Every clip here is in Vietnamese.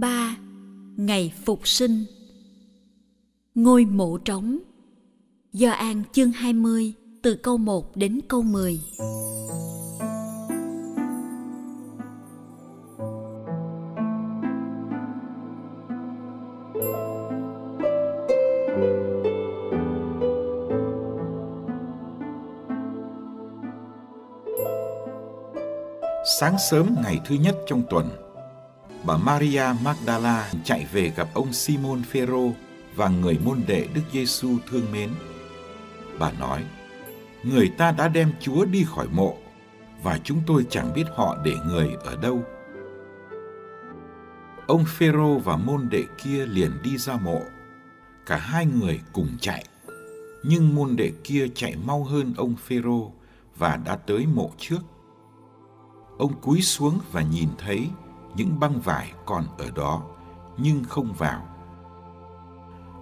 ba Ngày Phục sinh. Ngôi mộ trống. Do An chương 20 từ câu 1 đến câu 10 Sáng sớm ngày thứ nhất trong tuần, bà Maria Magdala chạy về gặp ông Simon Phêrô và người môn đệ Đức Giêsu thương mến. Bà nói: Người ta đã đem Chúa đi khỏi mộ và chúng tôi chẳng biết họ để người ở đâu. Ông Phêrô và môn đệ kia liền đi ra mộ. Cả hai người cùng chạy. Nhưng môn đệ kia chạy mau hơn ông Phêrô và đã tới mộ trước ông cúi xuống và nhìn thấy những băng vải còn ở đó, nhưng không vào.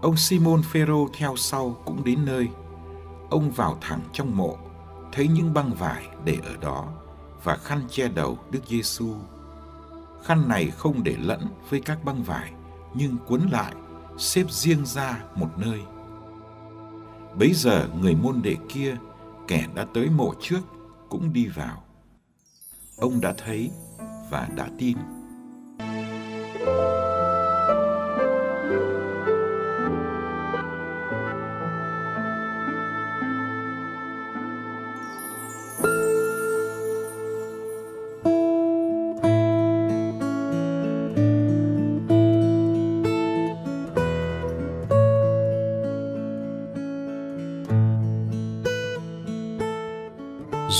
Ông simon phêrô theo sau cũng đến nơi. Ông vào thẳng trong mộ, thấy những băng vải để ở đó và khăn che đầu đức giêsu. Khăn này không để lẫn với các băng vải, nhưng cuốn lại, xếp riêng ra một nơi. Bấy giờ người môn đệ kia, kẻ đã tới mộ trước, cũng đi vào. Ông đã thấy và đã tin.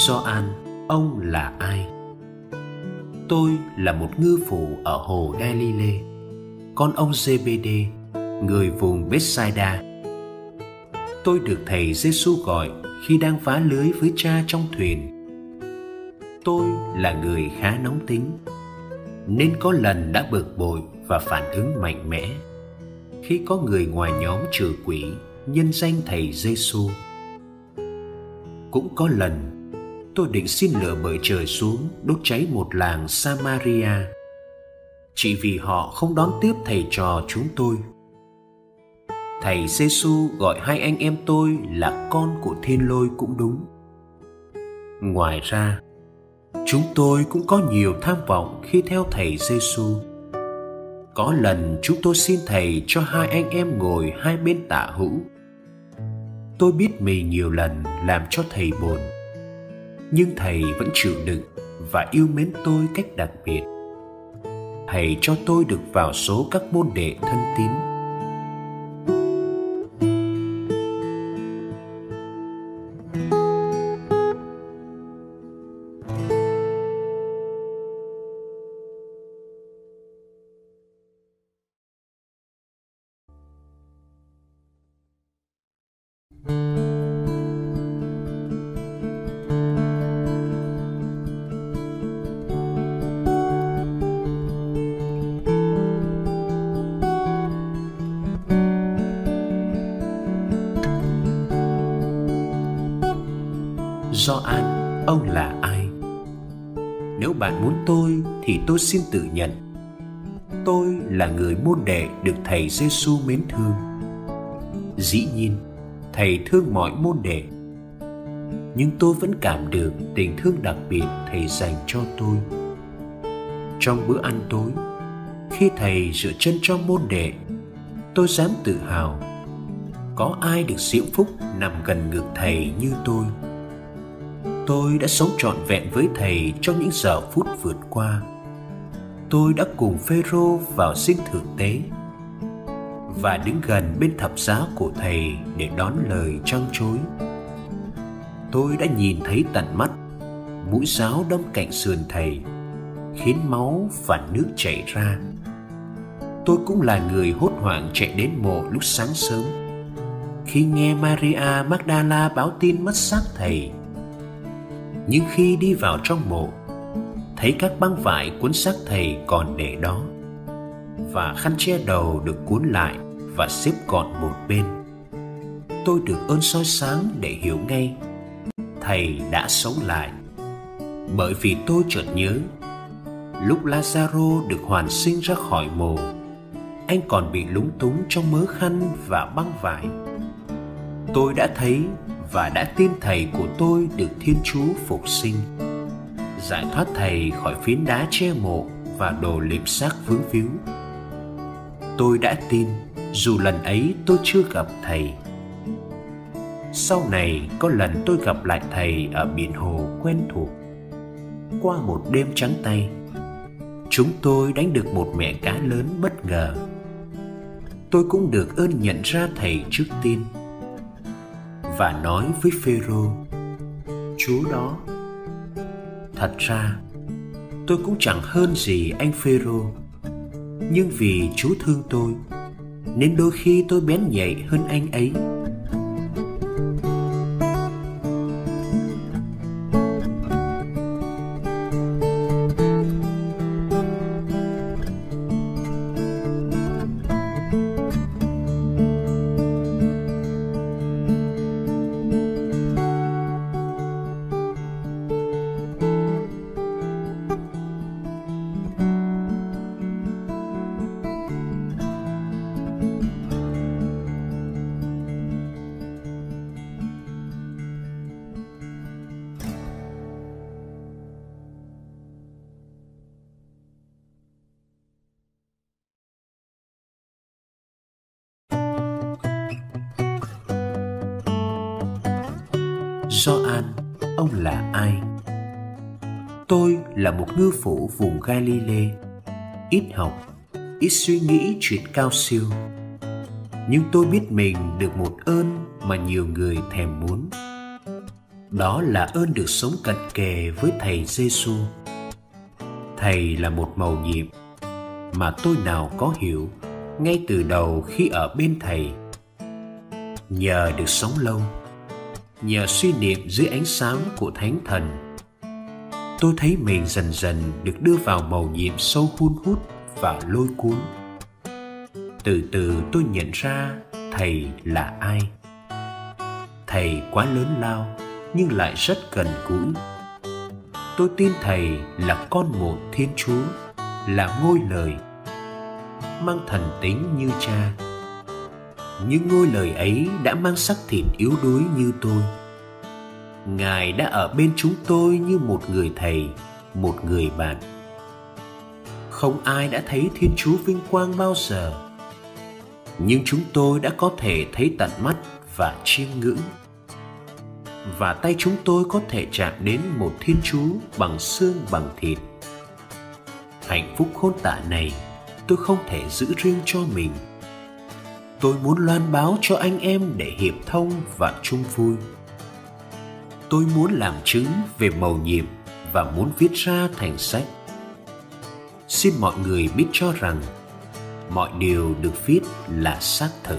Soan, ông là ai? Tôi là một ngư phủ ở hồ Galilee, con ông Zebede, người vùng Bethsaida. Tôi được thầy Giêsu gọi khi đang phá lưới với cha trong thuyền. Tôi là người khá nóng tính, nên có lần đã bực bội và phản ứng mạnh mẽ khi có người ngoài nhóm trừ quỷ nhân danh thầy Giêsu. Cũng có lần tôi định xin lửa bởi trời xuống đốt cháy một làng Samaria chỉ vì họ không đón tiếp thầy trò chúng tôi. Thầy Giêsu gọi hai anh em tôi là con của thiên lôi cũng đúng. Ngoài ra, chúng tôi cũng có nhiều tham vọng khi theo thầy Giêsu. Có lần chúng tôi xin thầy cho hai anh em ngồi hai bên tả hữu. Tôi biết mình nhiều lần làm cho thầy buồn nhưng thầy vẫn chịu đựng và yêu mến tôi cách đặc biệt. Thầy cho tôi được vào số các môn đệ thân tín. Gioan, ông là ai? Nếu bạn muốn tôi thì tôi xin tự nhận. Tôi là người môn đệ được thầy Giêsu mến thương. Dĩ nhiên, thầy thương mọi môn đệ nhưng tôi vẫn cảm được tình thương đặc biệt thầy dành cho tôi trong bữa ăn tối khi thầy rửa chân cho môn đệ tôi dám tự hào có ai được diễm phúc nằm gần ngực thầy như tôi tôi đã sống trọn vẹn với thầy trong những giờ phút vượt qua. Tôi đã cùng phêrô vào sinh thượng tế và đứng gần bên thập giá của thầy để đón lời trăng chối tôi đã nhìn thấy tận mắt mũi giáo đâm cạnh sườn thầy, khiến máu và nước chảy ra. Tôi cũng là người hốt hoảng chạy đến mộ lúc sáng sớm. Khi nghe maria magdala báo tin mất xác thầy nhưng khi đi vào trong mộ. Thấy các băng vải cuốn xác thầy còn để đó. Và khăn che đầu được cuốn lại và xếp gọn một bên. Tôi được ơn soi sáng để hiểu ngay, thầy đã sống lại. Bởi vì tôi chợt nhớ, lúc lazaro được hoàn sinh ra khỏi mồ anh còn bị lúng túng trong mớ khăn và băng vải. Tôi đã thấy và đã tin thầy của tôi được thiên chúa phục sinh. Giải thoát thầy khỏi phiến đá che mộ và đồ liệm xác vướng víu. Tôi đã tin, dù lần ấy tôi chưa gặp thầy. Sau này, có lần tôi gặp lại thầy ở biển hồ quen thuộc. Qua một đêm trắng tay, chúng tôi đánh được một mẹ cá lớn bất ngờ. Tôi cũng được ơn nhận ra thầy trước tiên và nói với phêrô, chúa đó, thật ra, tôi cũng chẳng hơn gì anh phêrô. Nhưng vì chúa thương tôi, nên đôi khi tôi bén nhạy hơn anh ấy. Gioan, ông là ai? Tôi là một ngư phủ vùng Galilee, ít học, ít suy nghĩ chuyện cao siêu. Nhưng tôi biết mình được một ơn mà nhiều người thèm muốn. Đó là ơn được sống cận kề với Thầy Giêsu. Thầy là một màu nhiệm mà tôi nào có hiểu ngay từ đầu khi ở bên Thầy. Nhờ được sống lâu, nhờ suy niệm dưới ánh sáng của thánh thần. Tôi thấy mình dần dần được đưa vào màu nhiệm sâu hun hút và lôi cuốn. Từ từ tôi nhận ra thầy là ai. Thầy quá lớn lao, nhưng lại rất gần gũi. Tôi tin thầy là con một thiên chúa, là ngôi lời, mang thần tính như cha những ngôi lời ấy đã mang sắc thịt yếu đuối như tôi. Ngài đã ở bên chúng tôi như một người thầy, một người bạn. Không ai đã thấy thiên chúa vinh quang bao giờ. Nhưng chúng tôi đã có thể thấy tận mắt và chiêm ngưỡng. Và tay chúng tôi có thể chạm đến một thiên chúa bằng xương, bằng thịt. Hạnh phúc khôn tả này tôi không thể giữ riêng cho mình tôi muốn loan báo cho anh em để hiệp thông và chung vui. Tôi muốn làm chứng về màu nhiệm và muốn viết ra thành sách. Xin mọi người biết cho rằng mọi điều được viết là xác thực.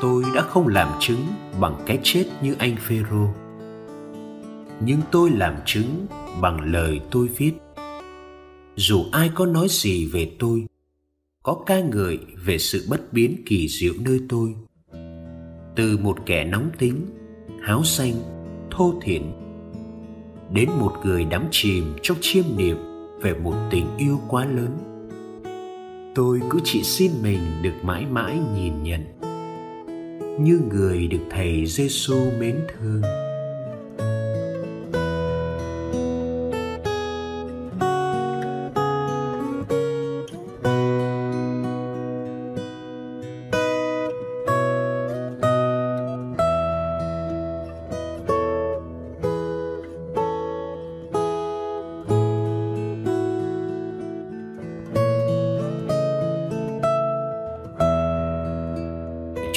Tôi đã không làm chứng bằng cái chết như anh Phêrô. Nhưng tôi làm chứng bằng lời tôi viết. Dù ai có nói gì về tôi, có ca ngợi về sự bất biến kỳ diệu nơi tôi. Từ một kẻ nóng tính, háo xanh, thô thiển, đến một người đắm chìm trong chiêm niệm về một tình yêu quá lớn. Tôi cứ chỉ xin mình được mãi mãi nhìn nhận như người được thầy Giêsu mến thương.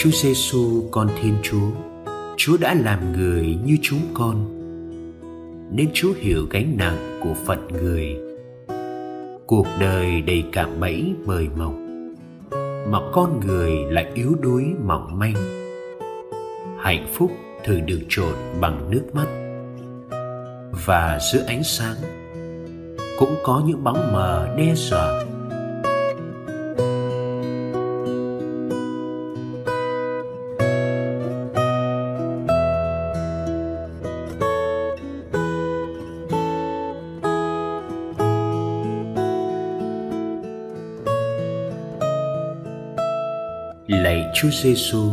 Chúa Giêsu con Thiên Chúa, Chúa đã làm người như chúng con, nên Chúa hiểu gánh nặng của phận người. Cuộc đời đầy cảm bẫy mời mọc, mà con người lại yếu đuối mỏng manh. Hạnh phúc thường được trộn bằng nước mắt, và giữa ánh sáng cũng có những bóng mờ đe dọa Lạy Chúa Giêsu,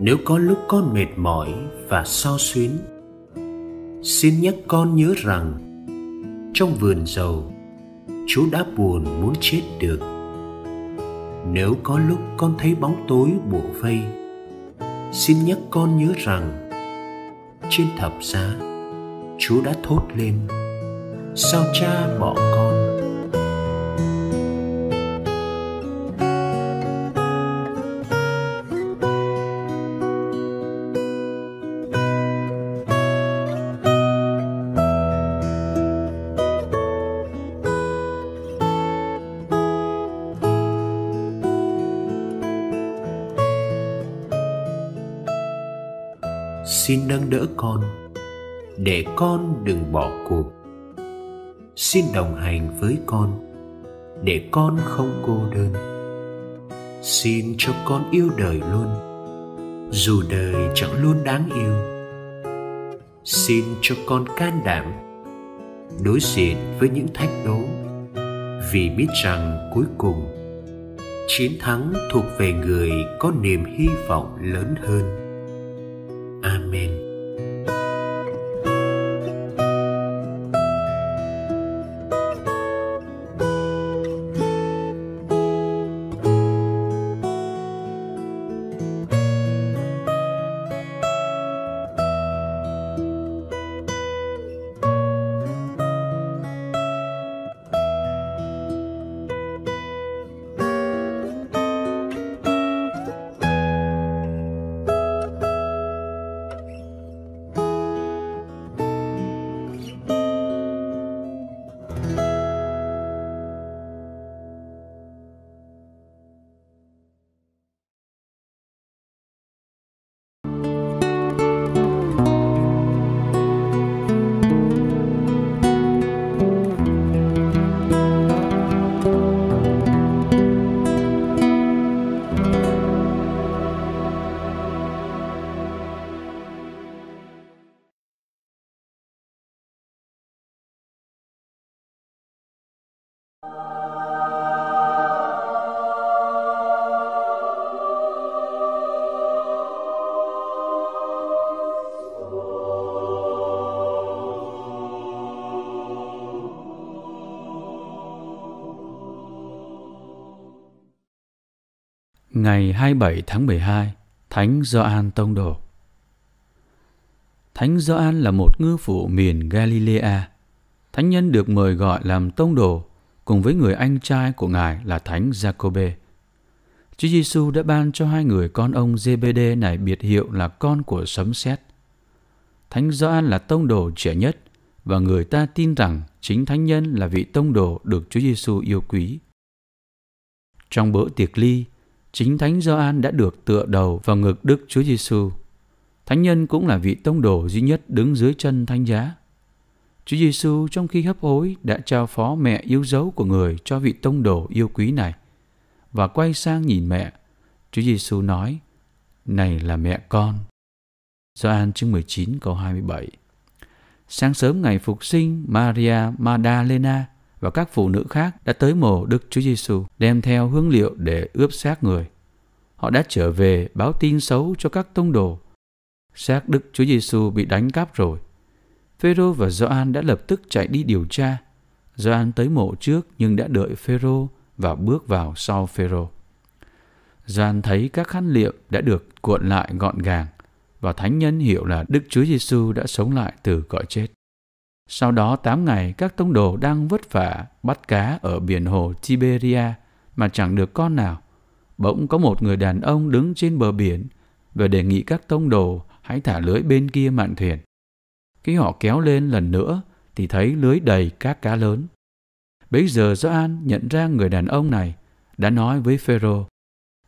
nếu có lúc con mệt mỏi và so xuyến, xin nhắc con nhớ rằng trong vườn dầu, Chúa đã buồn muốn chết được. Nếu có lúc con thấy bóng tối bủa vây, xin nhắc con nhớ rằng trên thập giá, Chúa đã thốt lên: Sao cha bỏ con? Xin nâng đỡ con, để con đừng bỏ cuộc. Xin đồng hành với con, để con không cô đơn. Xin cho con yêu đời luôn, dù đời chẳng luôn đáng yêu. Xin cho con can đảm đối diện với những thách đố, vì biết rằng cuối cùng, chiến thắng thuộc về người có niềm hy vọng lớn hơn. Ngày 27 tháng 12, Thánh Gioan Tông Đồ Thánh Gioan là một ngư phủ miền Galilea. Thánh nhân được mời gọi làm tông đồ cùng với người anh trai của Ngài là Thánh Jacobe. Chúa Giêsu đã ban cho hai người con ông Zebede này biệt hiệu là con của sấm sét. Thánh Gioan là tông đồ trẻ nhất và người ta tin rằng chính thánh nhân là vị tông đồ được Chúa Giêsu yêu quý. Trong bữa tiệc ly, Chính Thánh Gioan đã được tựa đầu vào ngực Đức Chúa Giêsu. Thánh nhân cũng là vị tông đồ duy nhất đứng dưới chân thánh giá. Chúa Giêsu trong khi hấp hối đã trao phó mẹ yêu dấu của người cho vị tông đồ yêu quý này và quay sang nhìn mẹ. Chúa Giêsu nói: "Này là mẹ con." Gioan chương 19 câu 27. Sáng sớm ngày phục sinh, Maria Magdalena và các phụ nữ khác đã tới mồ Đức Chúa Giêsu đem theo hương liệu để ướp xác người. Họ đã trở về báo tin xấu cho các tông đồ. Xác Đức Chúa Giêsu bị đánh cắp rồi. Phêrô và Gioan đã lập tức chạy đi điều tra. Gioan tới mộ trước nhưng đã đợi Phêrô và bước vào sau Phêrô. Gioan thấy các khăn liệm đã được cuộn lại gọn gàng và thánh nhân hiểu là Đức Chúa Giêsu đã sống lại từ cõi chết. Sau đó 8 ngày, các tông đồ đang vất vả bắt cá ở biển hồ Tiberia mà chẳng được con nào. Bỗng có một người đàn ông đứng trên bờ biển và đề nghị các tông đồ hãy thả lưới bên kia mạn thuyền. Khi họ kéo lên lần nữa thì thấy lưới đầy các cá lớn. Bấy giờ Gioan nhận ra người đàn ông này đã nói với Phêrô,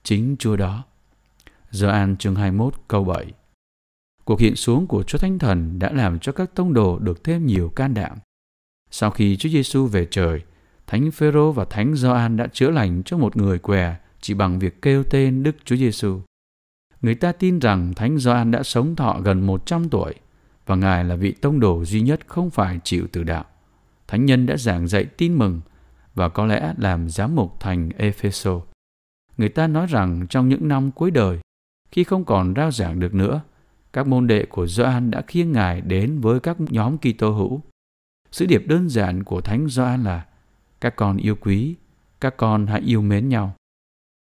chính Chúa đó. Gioan chương 21 câu 7 Cuộc hiện xuống của Chúa Thánh Thần đã làm cho các tông đồ được thêm nhiều can đảm. Sau khi Chúa Giêsu về trời, Thánh Phêrô và Thánh Gioan đã chữa lành cho một người què chỉ bằng việc kêu tên Đức Chúa Giêsu. Người ta tin rằng Thánh Gioan đã sống thọ gần 100 tuổi và Ngài là vị tông đồ duy nhất không phải chịu từ đạo. Thánh nhân đã giảng dạy tin mừng và có lẽ làm giám mục thành Epheso. Người ta nói rằng trong những năm cuối đời, khi không còn rao giảng được nữa, các môn đệ của Gioan đã khiêng Ngài đến với các nhóm Kitô hữu. Sứ điệp đơn giản của Thánh Gioan là các con yêu quý, các con hãy yêu mến nhau.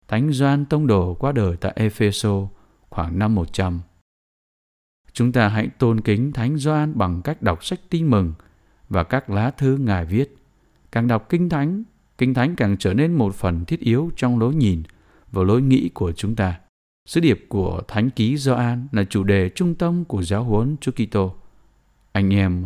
Thánh Gioan tông đồ qua đời tại Epheso khoảng năm 100. Chúng ta hãy tôn kính Thánh Gioan bằng cách đọc sách tin mừng và các lá thư Ngài viết. Càng đọc Kinh Thánh, Kinh Thánh càng trở nên một phần thiết yếu trong lối nhìn và lối nghĩ của chúng ta. Sứ điệp của Thánh ký Gioan là chủ đề trung tâm của giáo huấn Chúa Kitô. Anh em